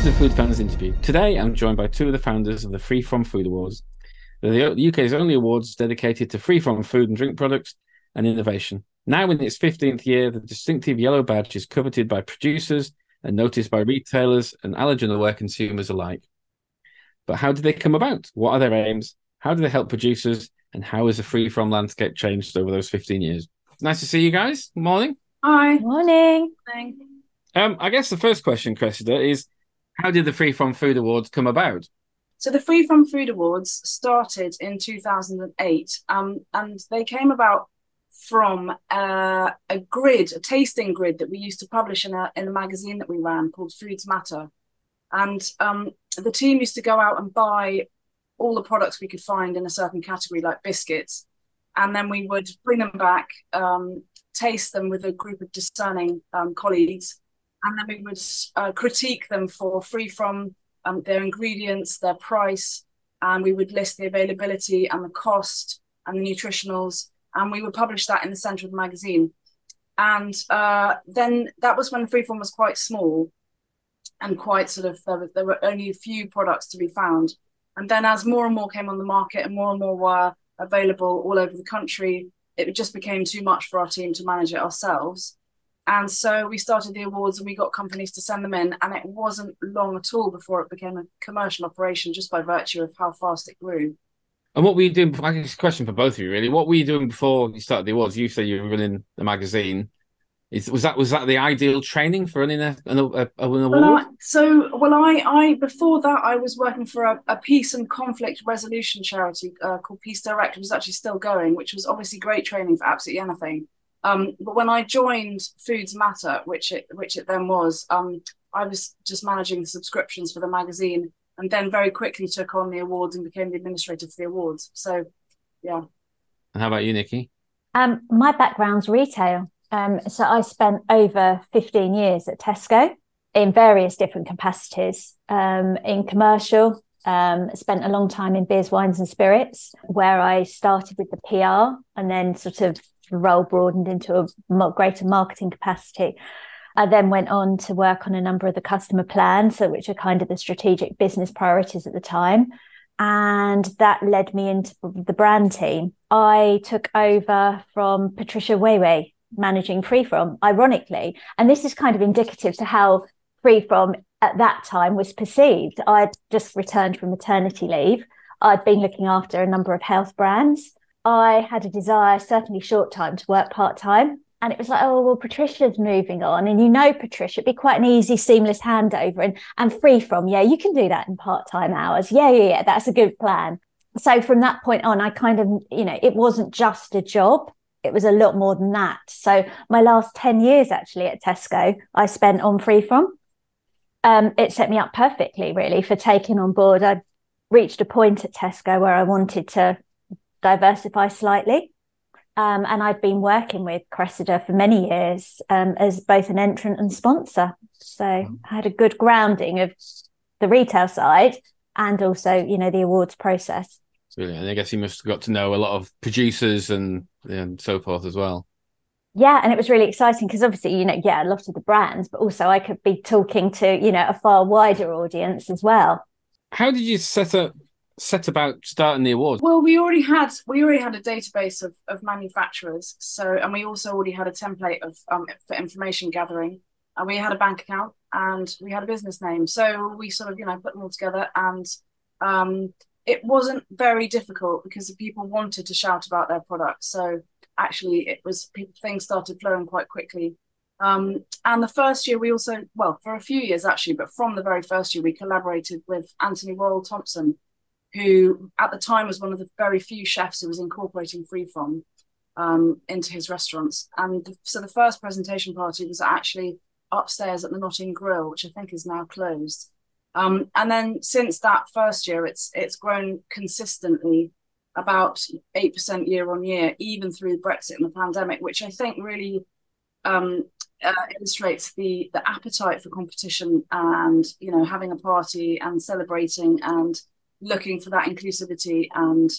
to the Food Founders interview. Today, I'm joined by two of the founders of the Free From Food Awards. They're the UK's only awards dedicated to free from food and drink products and innovation. Now, in its 15th year, the distinctive yellow badge is coveted by producers and noticed by retailers and allergen aware consumers alike. But how did they come about? What are their aims? How do they help producers? And how has the free from landscape changed over those 15 years? Nice to see you guys. Morning. Hi. Morning. Um, I guess the first question, Cressida, is how did the Free From Food Awards come about? So the Free From Food Awards started in 2008, um, and they came about from uh, a grid, a tasting grid that we used to publish in a in a magazine that we ran called Foods Matter, and um, the team used to go out and buy all the products we could find in a certain category, like biscuits, and then we would bring them back, um, taste them with a group of discerning um, colleagues, and then we would uh, critique them for free from um, their ingredients, their price, and we would list the availability and the cost and the nutritionals, and we would publish that in the center of the magazine. And uh, then that was when free from was quite small and quite sort of, there were, there were only a few products to be found. And then as more and more came on the market and more and more were available all over the country, it just became too much for our team to manage it ourselves. And so we started the awards and we got companies to send them in. And it wasn't long at all before it became a commercial operation just by virtue of how fast it grew. And what were you doing? I guess a question for both of you, really. What were you doing before you started the awards? You said you were running the magazine. Is, was that was that the ideal training for running a, an, a, an award? Well, I, so, well, I, I before that I was working for a, a peace and conflict resolution charity uh, called Peace Direct, which was actually still going, which was obviously great training for absolutely anything. Um, but when I joined Foods Matter, which it which it then was, um, I was just managing the subscriptions for the magazine, and then very quickly took on the awards and became the administrator for the awards. So, yeah. And how about you, Nicki? Um, my background's retail. Um, so I spent over 15 years at Tesco in various different capacities. Um, in commercial, um, spent a long time in beers, wines, and spirits, where I started with the PR and then sort of role broadened into a greater marketing capacity. I then went on to work on a number of the customer plans, so which are kind of the strategic business priorities at the time. And that led me into the brand team. I took over from Patricia Weiwei, managing Freefrom, ironically. And this is kind of indicative to how Freefrom at that time was perceived. I'd just returned from maternity leave. I'd been looking after a number of health brands. I had a desire, certainly short time, to work part time. And it was like, oh, well, Patricia's moving on. And you know, Patricia, it'd be quite an easy, seamless handover and, and free from, yeah, you can do that in part time hours. Yeah, yeah, yeah, that's a good plan. So from that point on, I kind of, you know, it wasn't just a job, it was a lot more than that. So my last 10 years actually at Tesco, I spent on free from. Um, it set me up perfectly, really, for taking on board. I reached a point at Tesco where I wanted to diversify slightly. Um, and I've been working with Cressida for many years um, as both an entrant and sponsor. So mm-hmm. I had a good grounding of the retail side and also, you know, the awards process. Brilliant. And I guess you must have got to know a lot of producers and, and so forth as well. Yeah, and it was really exciting because obviously, you know, yeah, a lot of the brands, but also I could be talking to, you know, a far wider audience as well. How did you set up set about starting the awards? Well, we already had we already had a database of, of manufacturers. So, and we also already had a template of um, for information gathering, and we had a bank account and we had a business name. So we sort of you know put them all together, and um, it wasn't very difficult because the people wanted to shout about their products. So actually, it was things started flowing quite quickly. Um, and the first year, we also, well, for a few years actually, but from the very first year, we collaborated with Antony Worrall Thompson, who at the time was one of the very few chefs who was incorporating Freefrom um, into his restaurants. And the, so the first presentation party was actually upstairs at the Notting Grill, which I think is now closed. Um, and then since that first year, it's it's grown consistently about eight percent year on year, even through Brexit and the pandemic, which I think really um, uh, illustrates the the appetite for competition and you know having a party and celebrating and looking for that inclusivity and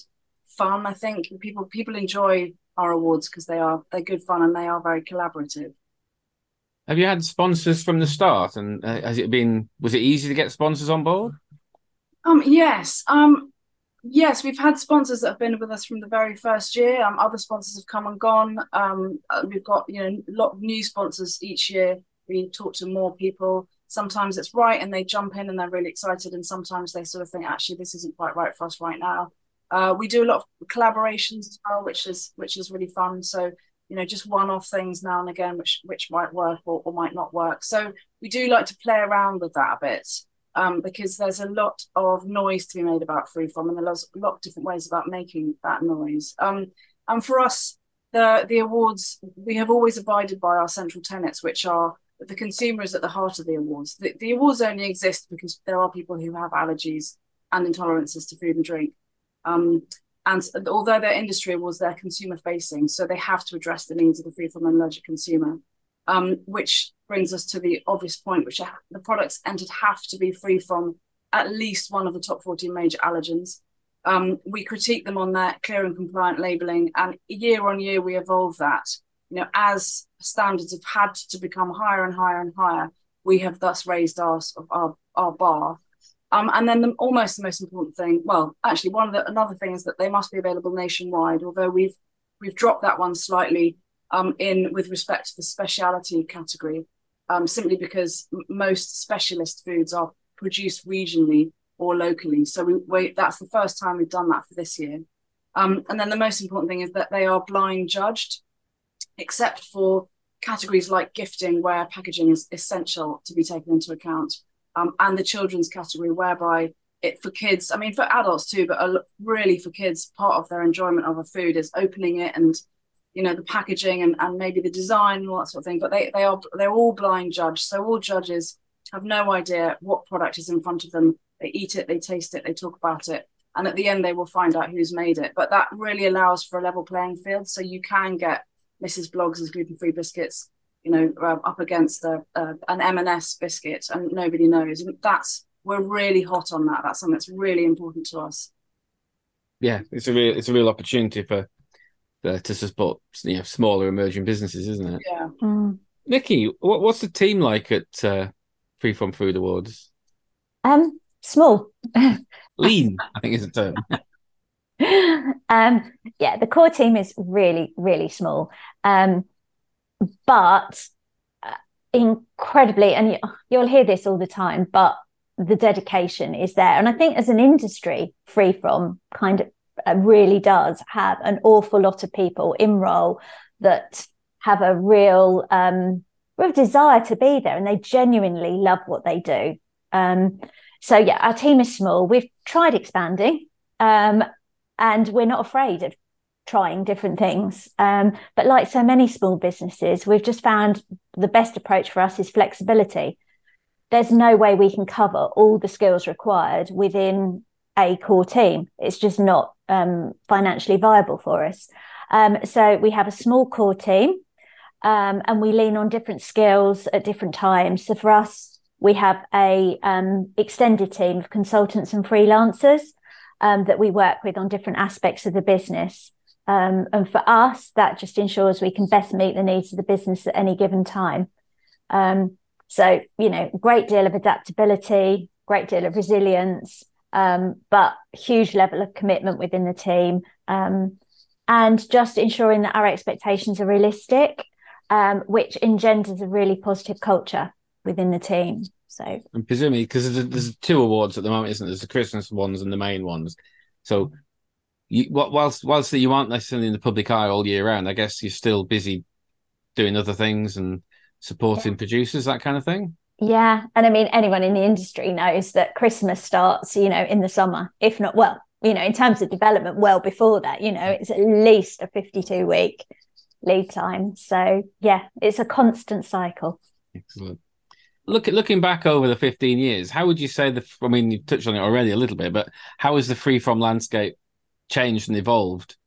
fun. I think people people enjoy our awards because they are they're good fun and they are very collaborative. Have you had sponsors from the start, and uh, has it been? Was it easy to get sponsors on board? Um, yes. Um, yes, we've had sponsors that have been with us from the very first year. Um, other sponsors have come and gone. Um, uh, we've got you know a lot of new sponsors each year. We talk to more people. Sometimes it's right, and they jump in and they're really excited, and sometimes they sort of think, actually, this isn't quite right for us right now. Uh, we do a lot of collaborations as well, which is which is really fun. So you know, just one-off things now and again, which which might work or, or might not work. So we do like to play around with that a bit um, because there's a lot of noise to be made about free from, and there's a lot of different ways about making that noise. Um, and for us, the the awards we have always abided by our central tenets, which are the consumer is at the heart of the awards. The, the awards only exist because there are people who have allergies and intolerances to food and drink. Um, and although they're industry was they're consumer facing, so they have to address the needs of the free from and allergic consumer. Um, which brings us to the obvious point, which the products entered have to be free from at least one of the top 14 major allergens. Um, we critique them on their clear and compliant labeling, and year on year we evolve that. You know, as standards have had to become higher and higher and higher, we have thus raised our our, our bar. Um, and then the, almost the most important thing, well, actually, one of the another thing is that they must be available nationwide. Although we've we've dropped that one slightly um, in with respect to the specialty category um, simply because most specialist foods are produced regionally or locally. So we, we, that's the first time we've done that for this year. Um, and then the most important thing is that they are blind judged, except for categories like gifting, where packaging is essential to be taken into account, um, and the children's category, whereby it for kids, I mean for adults too, but really for kids, part of their enjoyment of a food is opening it and you know the packaging and, and maybe the design and all that sort of thing. But they, they are they're all blind judged. So all judges have no idea what product is in front of them. They eat it they taste it they talk about it and at the end they will find out who's made it. But that really allows for a level playing field. So you can get mrs bloggs' gluten-free biscuits you know uh, up against a, uh, an m&s biscuit and nobody knows and that's we're really hot on that that's something that's really important to us yeah it's a real it's a real opportunity for uh, to support you know smaller emerging businesses, isn't it? Yeah. Mm. Nicki, what, what's the team like at uh, Free From Food Awards? Um, small. Lean, I think is the term. um, yeah, the core team is really, really small, um, but uh, incredibly, and you'll hear this all the time, but the dedication is there. And I think as an industry, free from kind of uh, really does have an awful lot of people in role that have a real um, real desire to be there and they genuinely love what they do. Um, so yeah, our team is small. We've tried expanding, um, and we're not afraid of trying different things. Um, but like so many small businesses, we've just found the best approach for us is flexibility. There's no way we can cover all the skills required within a core team. It's just not um, financially viable for us. Um, so we have a small core team um, and we lean on different skills at different times. So for us, we have a um, extended team of consultants and freelancers um, that we work with on different aspects of the business. Um, and for us, that just ensures we can best meet the needs of the business at any given time. so, you know, great deal of adaptability, great deal of resilience, um, but huge level of commitment within the team um, and just ensuring that our expectations are realistic um, which engenders a really positive culture within the team so and presumably because there's, there's, two awards at the moment isn't there? there's the christmas ones and the main ones so you whilst whilst you aren't necessarily in the public eye all year round i guess you're still busy doing other things and supporting yeah. producers that kind of thing yeah. And I mean, anyone in the industry knows that Christmas starts, you know, in the summer, if not, well, you know, in terms of development, well before that, you know, it's at least a 52 week lead time. So, yeah, it's a constant cycle. Excellent. Look at looking back over the 15 years, how would you say the, I mean, you touched on it already a little bit, but how has the free from landscape changed and evolved?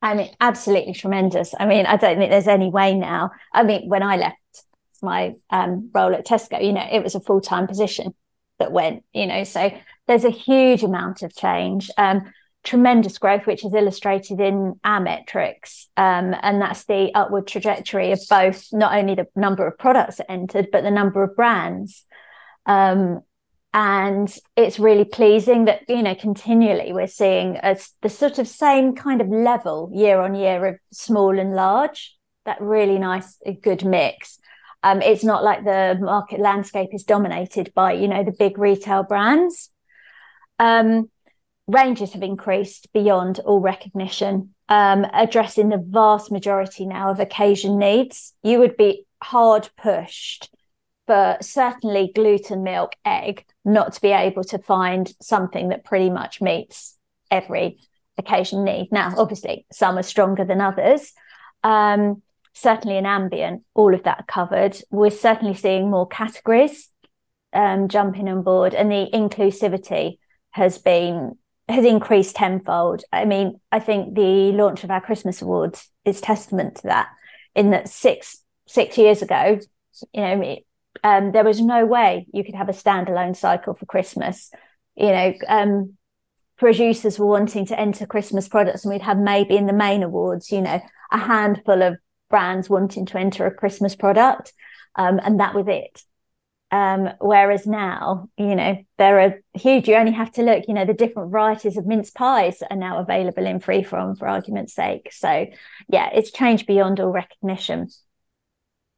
I mean, absolutely tremendous. I mean, I don't think there's any way now. I mean, when I left my um, role at Tesco, you know, it was a full time position that went, you know, so there's a huge amount of change. Um, tremendous growth, which is illustrated in our metrics. Um, and that's the upward trajectory of both not only the number of products entered, but the number of brands. Um, and it's really pleasing that you know continually we're seeing a, the sort of same kind of level year on year of small and large that really nice good mix um, it's not like the market landscape is dominated by you know the big retail brands um, ranges have increased beyond all recognition. Um, addressing the vast majority now of occasion needs you would be hard pushed for certainly gluten milk egg not to be able to find something that pretty much meets every occasion need. Now obviously some are stronger than others. Um, certainly in ambient all of that covered. We're certainly seeing more categories um, jumping on board and the inclusivity has been has increased tenfold i mean i think the launch of our christmas awards is testament to that in that six six years ago you know um, there was no way you could have a standalone cycle for Christmas. You know, um, producers were wanting to enter Christmas products, and we'd have maybe in the main awards, you know, a handful of brands wanting to enter a Christmas product, um, and that was it. Um, whereas now, you know, there are huge. You only have to look. You know, the different varieties of mince pies are now available in free from, for argument's sake. So, yeah, it's changed beyond all recognition.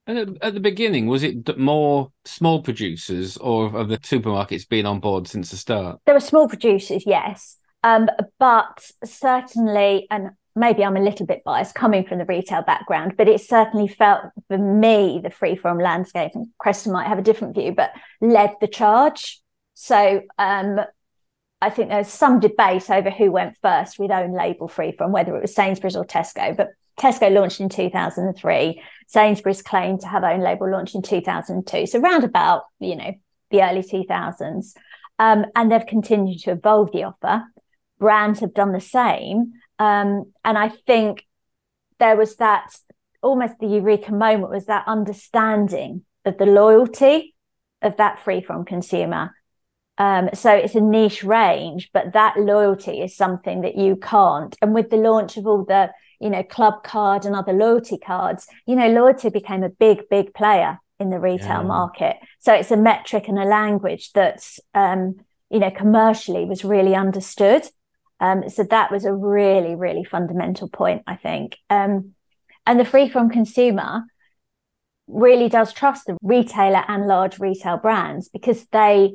And at, the beginning, was it more small producers or of the supermarkets being on board since the start? There were small producers, yes. Um, but certainly, and maybe I'm a little bit biased coming from the retail background, but it certainly felt for me the free from landscape, and Cressida might have a different view, but led the charge. So um, I think there's some debate over who went first with own label free from, whether it was Sainsbury's or Tesco. But Tesco launched in 2003. Sainsbury's claimed to have own label launched in 2002. So round about, you know, the early 2000s. Um, and they've continued to evolve the offer. Brands have done the same. Um, and I think there was that almost the eureka moment was that understanding of the loyalty of that free from consumer. Um, so it's a niche range, but that loyalty is something that you can't. And with the launch of all the you know, club card and other loyalty cards, you know, loyalty became a big, big player in the retail yeah. market. So it's a metric and a language that's, um, you know, commercially was really understood. Um, so that was a really, really fundamental point, I think. Um, and the free from consumer really does trust the retailer and large retail brands because they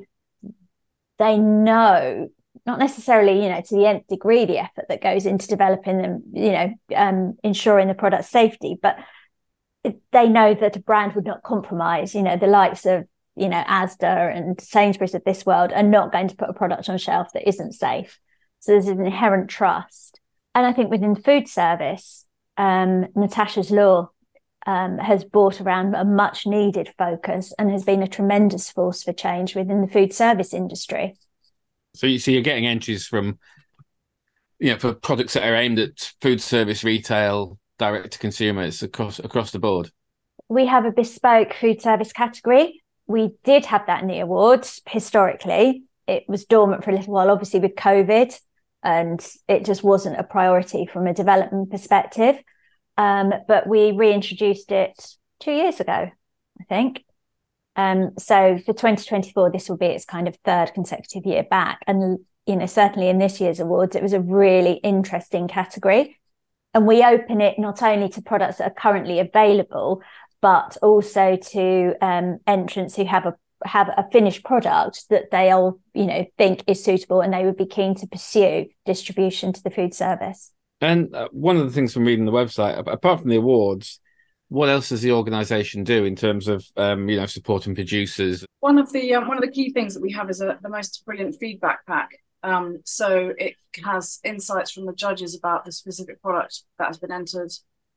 they know not necessarily, you know, to the nth degree the effort that goes into developing them, you know, um, ensuring the product safety, but they know that a brand would not compromise. You know, the likes of you know Asda and Sainsbury's of this world are not going to put a product on shelf that isn't safe. So there's an inherent trust, and I think within food service, um, Natasha's law um, has brought around a much needed focus and has been a tremendous force for change within the food service industry. So you see, you're getting entries from, you know, for products that are aimed at food service, retail, direct to consumers across across the board. We have a bespoke food service category. We did have that in the awards historically. It was dormant for a little while, obviously with COVID, and it just wasn't a priority from a development perspective. Um, but we reintroduced it two years ago, I think. Um, so for 2024, this will be its kind of third consecutive year back. And, you know, certainly in this year's awards, it was a really interesting category. And we open it not only to products that are currently available, but also to um, entrants who have a have a finished product that they all you know think is suitable and they would be keen to pursue distribution to the food service. And uh, one of the things from reading the website, apart from the awards, what else does the organisation do in terms of um, you know supporting producers? One of the um, one of the key things that we have is a, the most brilliant feedback pack. Um, so it has insights from the judges about the specific product that has been entered,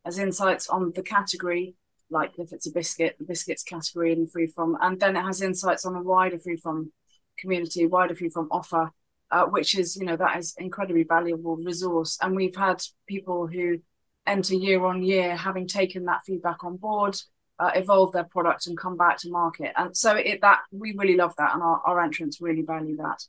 as insights on the category, like if it's a biscuit, the biscuits category in from, and then it has insights on a wider Free From community, wider Free From offer, uh, which is you know that is incredibly valuable resource. And we've had people who enter year on year, having taken that feedback on board, uh, evolve their product and come back to market. And so it that we really love that, and our, our entrants really value that.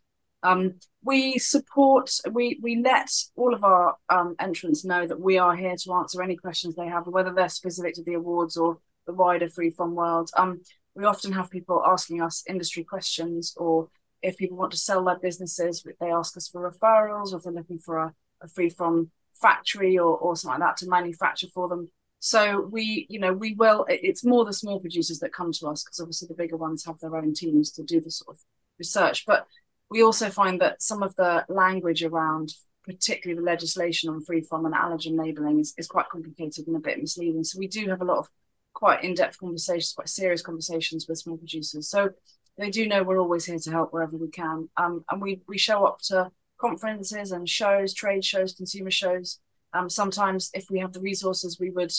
Um, we support, we we let all of our um, entrants know that we are here to answer any questions they have, whether they're specific to the awards or the wider free from world. Um, we often have people asking us industry questions, or if people want to sell their businesses, they ask us for referrals, or if they're looking for a, a free from factory or, or something like that to manufacture for them. So we, you know, we will. It's more the small producers that come to us because obviously the bigger ones have their own teams to do the sort of research. But we also find that some of the language around, particularly the legislation on free from and allergen labelling, is, is quite complicated and a bit misleading. So we do have a lot of quite in-depth conversations, quite serious conversations with small producers. So they do know we're always here to help wherever we can. Um, and we we show up to conferences and shows, trade shows, consumer shows. Um, sometimes, if we have the resources, we would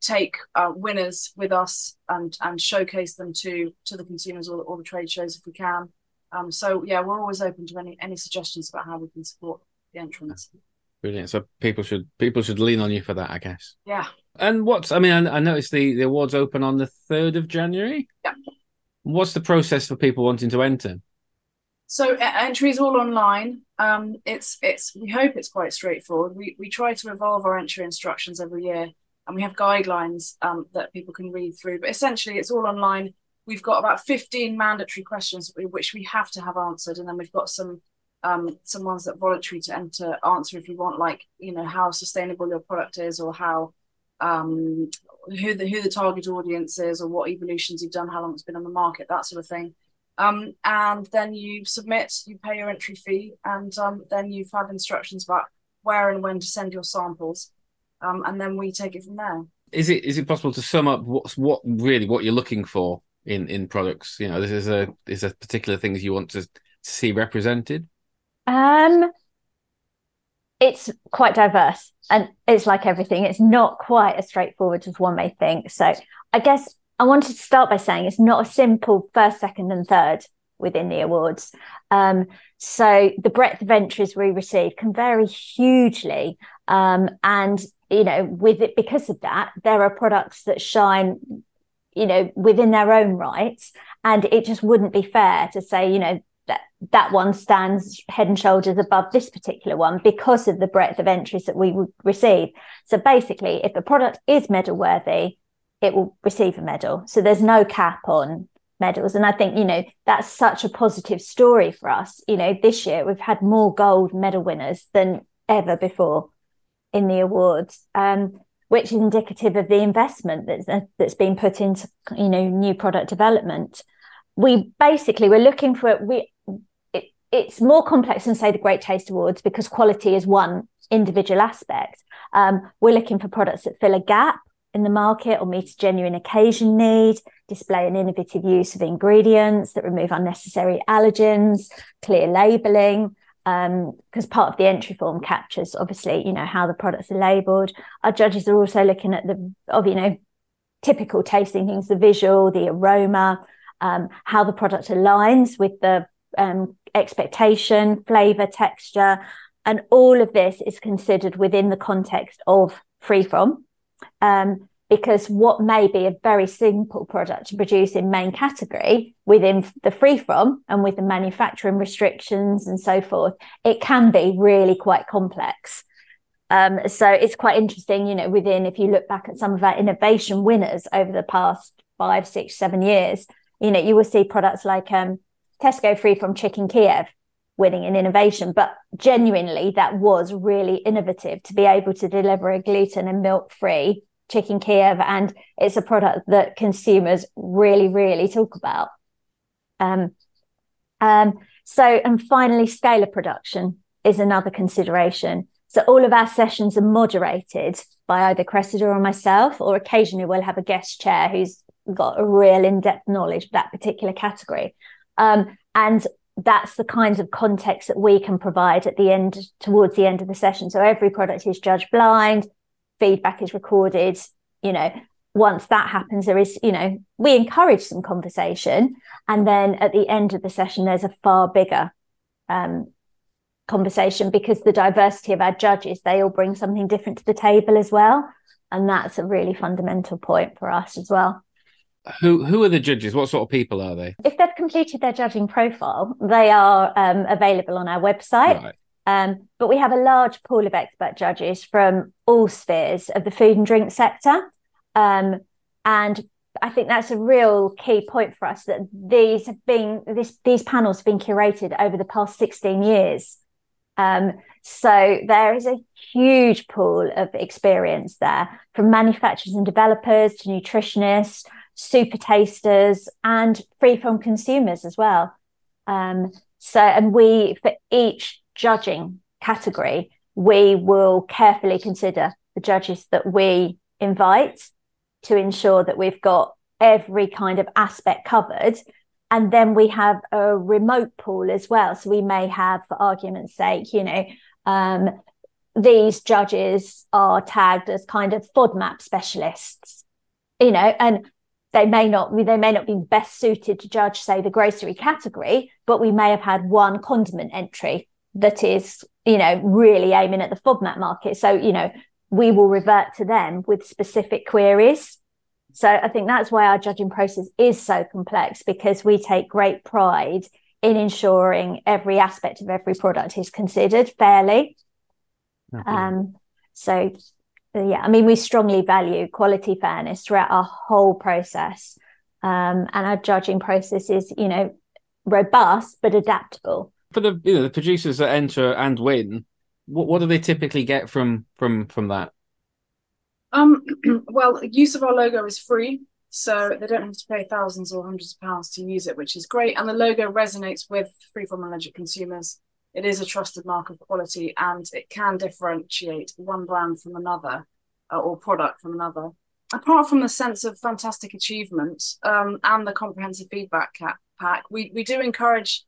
take uh, winners with us and and showcase them to to the consumers or, or the trade shows if we can. Um, so yeah, we're always open to any any suggestions about how we can support the entrants. Brilliant. So people should people should lean on you for that, I guess. Yeah. And what's I mean, I, I noticed the the awards open on the third of January. Yeah. What's the process for people wanting to enter? So entry is all online. Um, it's it's we hope it's quite straightforward. We we try to evolve our entry instructions every year, and we have guidelines um, that people can read through. But essentially, it's all online. We've got about fifteen mandatory questions which we have to have answered, and then we've got some um, some ones that voluntary to enter answer if you want, like you know how sustainable your product is, or how um, who the who the target audience is, or what evolutions you've done, how long it's been on the market, that sort of thing. Um, and then you submit, you pay your entry fee, and um, then you have instructions about where and when to send your samples, um, and then we take it from there. Is it is it possible to sum up what's what really what you're looking for in in products? You know, this is a is a particular things you want to, to see represented. Um, it's quite diverse, and it's like everything. It's not quite as straightforward as one may think. So, I guess I wanted to start by saying it's not a simple first, second, and third within the awards. Um, so the breadth of entries we receive can vary hugely. Um, and, you know, with it, because of that, there are products that shine, you know, within their own rights. And it just wouldn't be fair to say, you know, that that one stands head and shoulders above this particular one because of the breadth of entries that we would receive. So basically, if a product is medal worthy, it will receive a medal. So there's no cap on medals. And I think, you know, that's such a positive story for us. You know, this year we've had more gold medal winners than ever before in the awards, um, which is indicative of the investment that's, uh, that's been put into, you know, new product development. We basically, we're looking for, we, it, it's more complex than say the Great Taste Awards because quality is one individual aspect. Um, we're looking for products that fill a gap in the market or meet a genuine occasion need, display an innovative use of ingredients that remove unnecessary allergens, clear labeling, because um, part of the entry form captures obviously, you know, how the products are labeled. Our judges are also looking at the of, you know, typical tasting things, the visual, the aroma, um, how the product aligns with the um, expectation, flavor, texture, and all of this is considered within the context of free from um, because what may be a very simple product to produce in main category within the free from and with the manufacturing restrictions and so forth, it can be really quite complex. Um, so it's quite interesting, you know, within if you look back at some of our innovation winners over the past five, six, seven years, you know, you will see products like um, Tesco Free from Chicken Kiev winning in innovation, but genuinely that was really innovative to be able to deliver a gluten and milk free chicken Kiev. And it's a product that consumers really, really talk about. Um, um, so, and finally, scale of production is another consideration. So all of our sessions are moderated by either Cressida or myself, or occasionally we'll have a guest chair who's got a real in-depth knowledge of that particular category. Um, and that's the kinds of context that we can provide at the end towards the end of the session so every product is judged blind feedback is recorded you know once that happens there is you know we encourage some conversation and then at the end of the session there's a far bigger um, conversation because the diversity of our judges they all bring something different to the table as well and that's a really fundamental point for us as well who who are the judges? What sort of people are they? If they've completed their judging profile, they are um, available on our website. Right. Um, but we have a large pool of expert judges from all spheres of the food and drink sector. Um, and I think that's a real key point for us that these have been this these panels have been curated over the past 16 years. Um, so there is a huge pool of experience there from manufacturers and developers to nutritionists, super tasters, and free from consumers as well. Um, so, and we, for each judging category, we will carefully consider the judges that we invite to ensure that we've got every kind of aspect covered. And then we have a remote pool as well. So we may have, for argument's sake, you know, um, these judges are tagged as kind of FODMAP specialists, you know, and they may not they may not be best suited to judge, say, the grocery category, but we may have had one condiment entry that is, you know, really aiming at the FODMAP market. So, you know, we will revert to them with specific queries. So I think that's why our judging process is so complex because we take great pride in ensuring every aspect of every product is considered fairly. Um, so, yeah, I mean, we strongly value quality fairness throughout our whole process. Um, and our judging process is, you know, robust but adaptable. For the you know the producers that enter and win, what what do they typically get from from from that? Um, well, use of our logo is free, so they don't have to pay thousands or hundreds of pounds to use it, which is great. And the logo resonates with free from allergic consumers. It is a trusted mark of quality, and it can differentiate one brand from another uh, or product from another. Apart from the sense of fantastic achievement um, and the comprehensive feedback pack, we, we do encourage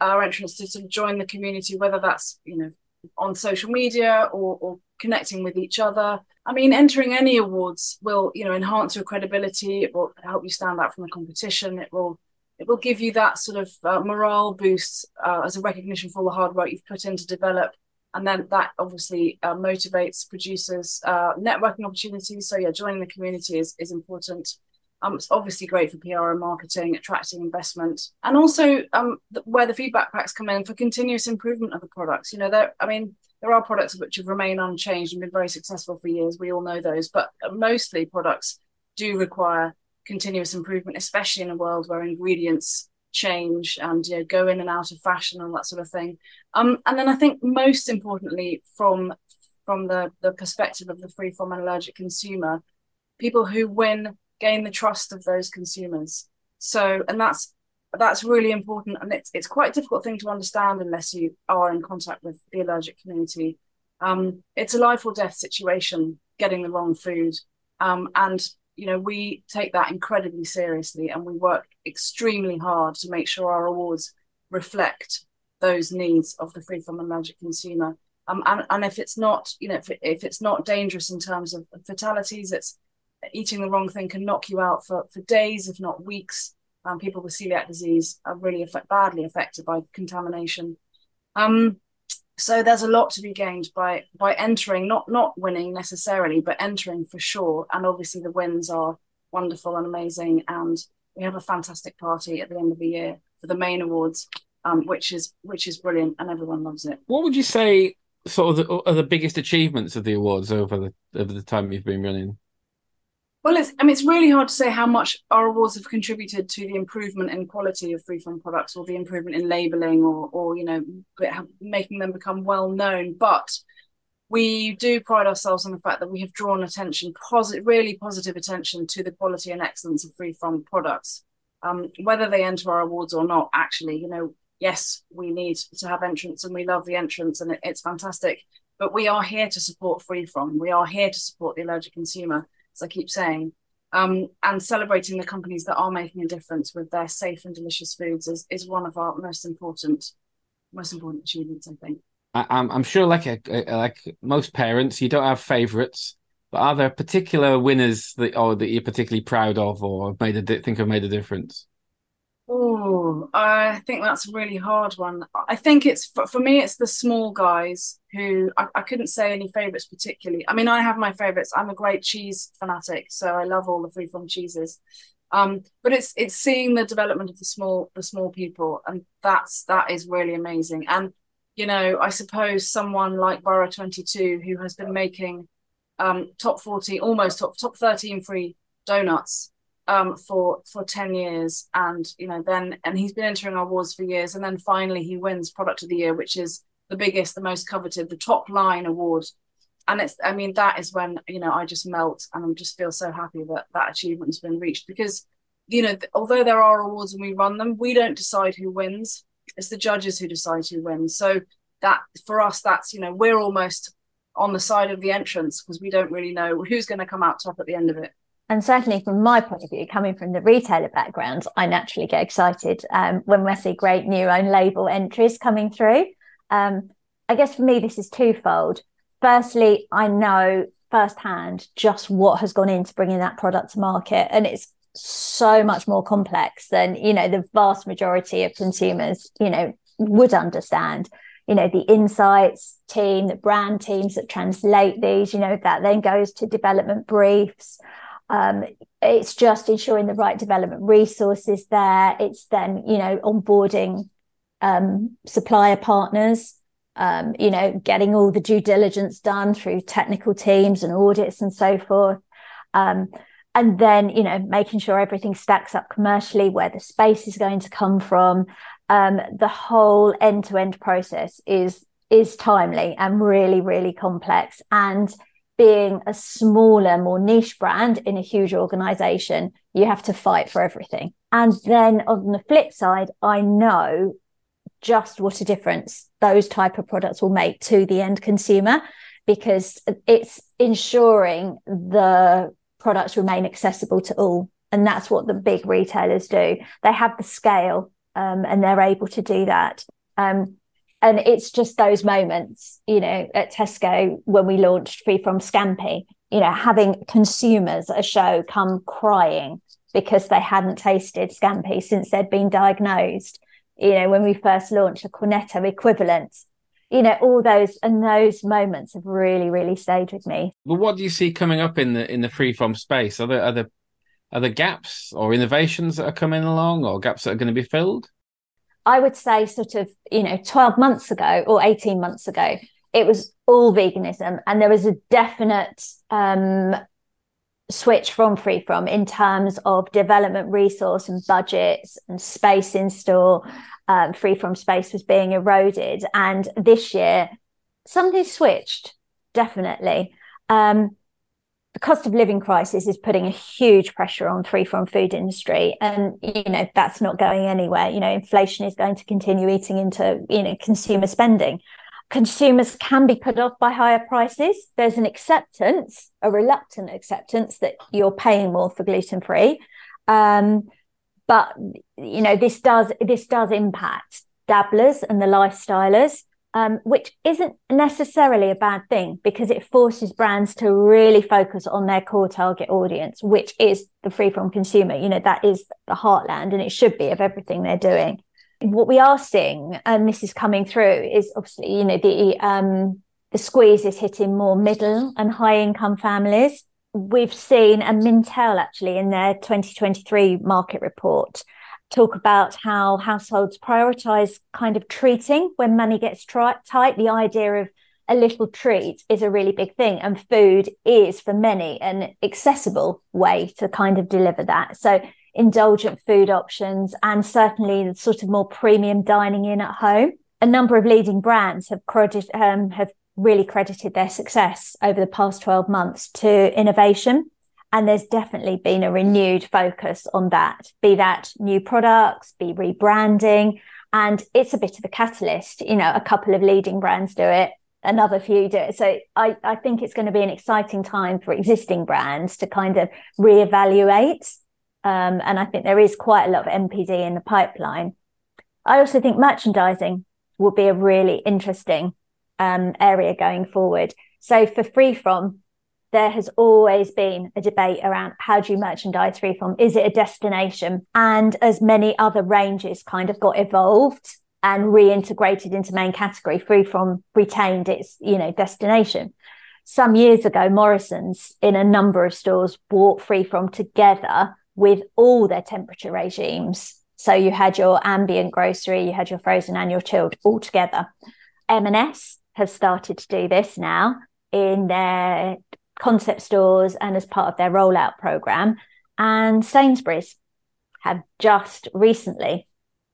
our entrants to join the community, whether that's you know on social media or, or connecting with each other. I mean, entering any awards will, you know, enhance your credibility. It will help you stand out from the competition. It will, it will give you that sort of uh, morale boost uh, as a recognition for all the hard work you've put in to develop, and then that obviously uh, motivates producers uh, networking opportunities. So yeah, joining the community is is important. Um, it's obviously great for PR and marketing, attracting investment, and also um, the, where the feedback packs come in for continuous improvement of the products. You know, there. I mean, there are products which have remained unchanged and been very successful for years. We all know those, but mostly products do require continuous improvement, especially in a world where ingredients change and you know, go in and out of fashion and that sort of thing. Um, and then I think most importantly, from from the the perspective of the free from an allergic consumer, people who win gain the trust of those consumers. So, and that's that's really important, and it's it's quite a difficult thing to understand unless you are in contact with the allergic community. Um, it's a life or death situation getting the wrong food, um, and you know we take that incredibly seriously, and we work extremely hard to make sure our awards reflect those needs of the free from allergic consumer. Um, and, and if it's not, you know, if, it, if it's not dangerous in terms of fatalities, it's eating the wrong thing can knock you out for, for days, if not weeks. Um, people with celiac disease are really badly affected by contamination. Um, so there's a lot to be gained by by entering, not not winning necessarily, but entering for sure. And obviously the wins are wonderful and amazing. And we have a fantastic party at the end of the year for the main awards, um, which is which is brilliant, and everyone loves it. What would you say sort of the, are the biggest achievements of the awards over the over the time you've been running? Well, it's, I mean, it's really hard to say how much our awards have contributed to the improvement in quality of free from products or the improvement in labeling or, or you know, making them become well known. But we do pride ourselves on the fact that we have drawn attention, positive, really positive attention to the quality and excellence of free from products. Um, whether they enter our awards or not, actually, you know, yes, we need to have entrants and we love the entrants and it, it's fantastic. But we are here to support free from. We are here to support the allergic consumer as I keep saying, um, and celebrating the companies that are making a difference with their safe and delicious foods is, is one of our most important most important achievements. I think. I, am I'm sure, like a, a, like most parents, you don't have favourites, but are there particular winners that or that you're particularly proud of or made a think have made a difference? Oh, I think that's a really hard one. I think it's for, me, it's the small guys who I, I couldn't say any favorites particularly. I mean, I have my favorites. I'm a great cheese fanatic, so I love all the free from cheeses. Um, but it's it's seeing the development of the small the small people, and that's that is really amazing. And you know, I suppose someone like Borough Twenty Two, who has been making um, top forty, almost top top thirteen free donuts um, for for ten years, and you know, then and he's been entering our awards for years, and then finally he wins Product of the Year, which is the biggest, the most coveted, the top line award. And it's i mean that is when you know i just melt and i just feel so happy that that achievement has been reached because you know although there are awards and we run them we don't decide who wins. It's the judges who decide who wins. So that for us that's you know we're almost on the side of the entrance because we don't really know who's going to come out top at the end of it and certainly from my point of view coming from the retailer background i naturally get excited um, when we see great new own label entries coming through um, i guess for me this is twofold firstly, I know firsthand just what has gone into bringing that product to market. And it's so much more complex than, you know, the vast majority of consumers, you know, would understand. You know, the insights team, the brand teams that translate these, you know, that then goes to development briefs. Um, it's just ensuring the right development resources there. It's then, you know, onboarding um, supplier partners um, you know, getting all the due diligence done through technical teams and audits and so forth. Um, and then, you know, making sure everything stacks up commercially, where the space is going to come from. Um, the whole end-to-end process is is timely and really, really complex. And being a smaller, more niche brand in a huge organization, you have to fight for everything. And then on the flip side, I know just what a difference those type of products will make to the end consumer because it's ensuring the products remain accessible to all. And that's what the big retailers do. They have the scale um, and they're able to do that. Um, and it's just those moments you know at tesco when we launched free from scampi you know having consumers a show come crying because they hadn't tasted scampi since they'd been diagnosed you know, when we first launched a Cornetto equivalent, you know, all those and those moments have really, really stayed with me. Well, what do you see coming up in the in the free from space? Are there are there are there gaps or innovations that are coming along or gaps that are going to be filled? I would say sort of, you know, 12 months ago or 18 months ago, it was all veganism. And there was a definite um, switch from free from in terms of development resource and budgets and space in store. Um, free from space was being eroded. And this year something switched definitely. Um, the cost of living crisis is putting a huge pressure on free from food industry and you know that's not going anywhere you know inflation is going to continue eating into you know consumer spending consumers can be put off by higher prices. There's an acceptance, a reluctant acceptance that you're paying more for gluten free. Um, but you know this does this does impact dabblers and the lifestylers, um, which isn't necessarily a bad thing because it forces brands to really focus on their core target audience, which is the free from consumer. You know that is the heartland, and it should be of everything they're doing. What we are seeing, and this is coming through, is obviously you know the um, the squeeze is hitting more middle and high income families. We've seen, and Mintel actually in their 2023 market report talk about how households prioritize kind of treating when money gets tight. The idea of a little treat is a really big thing, and food is for many an accessible way to kind of deliver that. So indulgent food options and certainly the sort of more premium dining in at home. A number of leading brands have credit, um, have really credited their success over the past 12 months to innovation. And there's definitely been a renewed focus on that, be that new products, be rebranding. And it's a bit of a catalyst. You know, a couple of leading brands do it, another few do it. So I, I think it's going to be an exciting time for existing brands to kind of reevaluate um, and I think there is quite a lot of NPD in the pipeline. I also think merchandising will be a really interesting um, area going forward. So for free from, there has always been a debate around how do you merchandise free from? Is it a destination? And as many other ranges kind of got evolved and reintegrated into main category, free from retained its, you know, destination. Some years ago, Morrison's in a number of stores bought free from together with all their temperature regimes. So you had your ambient grocery, you had your frozen and your chilled all together. M&S have started to do this now in their concept stores and as part of their rollout program. And Sainsbury's have just recently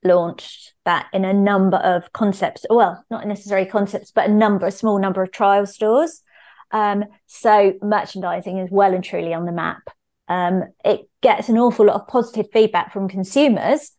launched that in a number of concepts. Well, not necessarily concepts, but a number, a small number of trial stores. Um, so merchandising is well and truly on the map. Um, it gets an awful lot of positive feedback from consumers,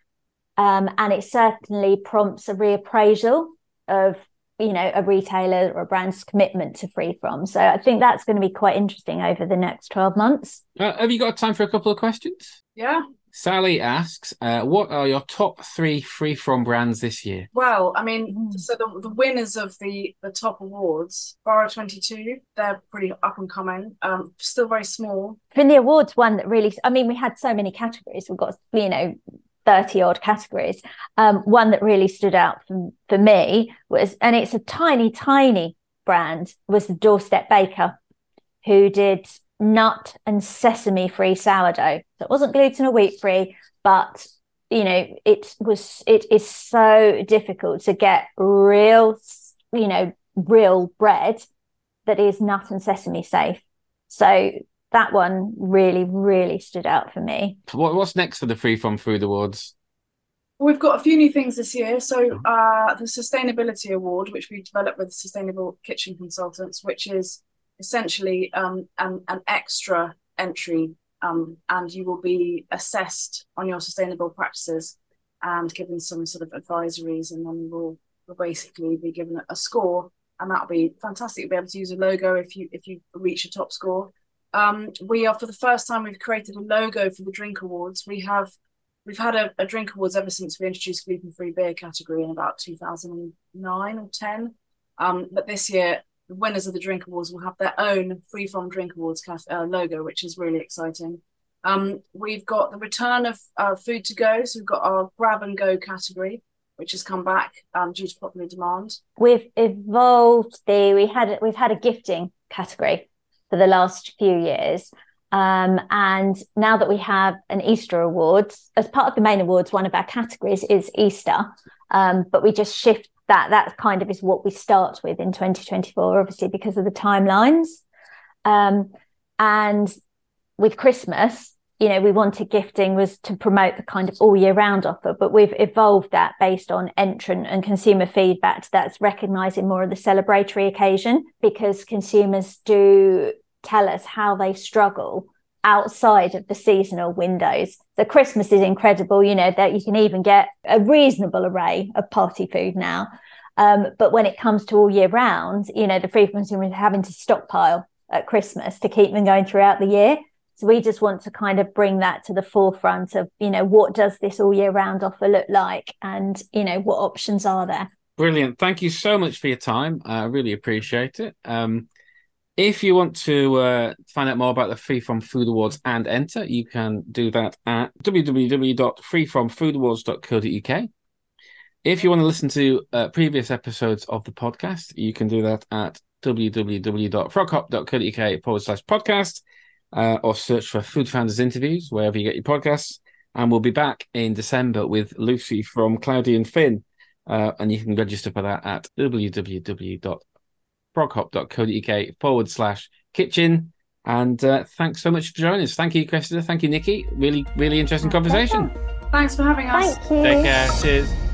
um, and it certainly prompts a reappraisal of you know a retailer or a brand's commitment to free from. So I think that's going to be quite interesting over the next twelve months. Uh, have you got time for a couple of questions? Yeah. Sally asks, uh, "What are your top three free from brands this year?" Well, I mean, so the, the winners of the the top awards, Borough Twenty Two, they're pretty up and coming. Um, still very small. For the awards, one that really, I mean, we had so many categories. We've got you know 30 odd categories. Um, one that really stood out for, for me was, and it's a tiny, tiny brand, was the Doorstep Baker, who did nut and sesame free sourdough. So it wasn't gluten or wheat free, but you know, it was, it is so difficult to get real, you know, real bread that is nut and sesame safe. So that one really, really stood out for me. What, what's next for the Free From Food Awards? We've got a few new things this year. So, uh, the Sustainability Award, which we developed with Sustainable Kitchen Consultants, which is essentially um, an, an extra entry, um, and you will be assessed on your sustainable practices and given some sort of advisories, and then you will, we'll basically be given a score, and that'll be fantastic. You'll be able to use a logo if you if you reach a top score. Um, we are for the first time we've created a logo for the drink awards. We have we've had a, a drink awards ever since we introduced gluten free beer category in about 2009 or 10. Um, but this year, the winners of the drink awards will have their own free from drink awards uh, logo, which is really exciting. Um, we've got the return of uh, food to go. So we've got our grab and go category, which has come back um, due to popular demand. We've evolved the we had we've had a gifting category for the last few years. Um, and now that we have an Easter Awards, as part of the main awards, one of our categories is Easter. Um, but we just shift that. That kind of is what we start with in 2024, obviously, because of the timelines. Um, and with Christmas, you know, we wanted gifting was to promote the kind of all year round offer, but we've evolved that based on entrant and consumer feedback that's recognizing more of the celebratory occasion because consumers do tell us how they struggle outside of the seasonal windows. The Christmas is incredible, you know, that you can even get a reasonable array of party food now. Um, but when it comes to all year round, you know, the free consumers having to stockpile at Christmas to keep them going throughout the year. So we just want to kind of bring that to the forefront of, you know, what does this all year round offer look like and, you know, what options are there? Brilliant. Thank you so much for your time. I really appreciate it. Um, if you want to uh, find out more about the Free From Food Awards and enter, you can do that at www.freefromfoodawards.co.uk. If you want to listen to uh, previous episodes of the podcast, you can do that at www.froghop.co.uk forward slash podcast uh, or search for Food Founders Interviews wherever you get your podcasts. And we'll be back in December with Lucy from Cloudy and Finn. Uh, and you can register for that at www.froghop.co.uk forward slash kitchen. And uh, thanks so much for joining us. Thank you, Cressida. Thank you, Nicki. Really, really interesting conversation. Thanks for having us. Thank you. Take care. Cheers.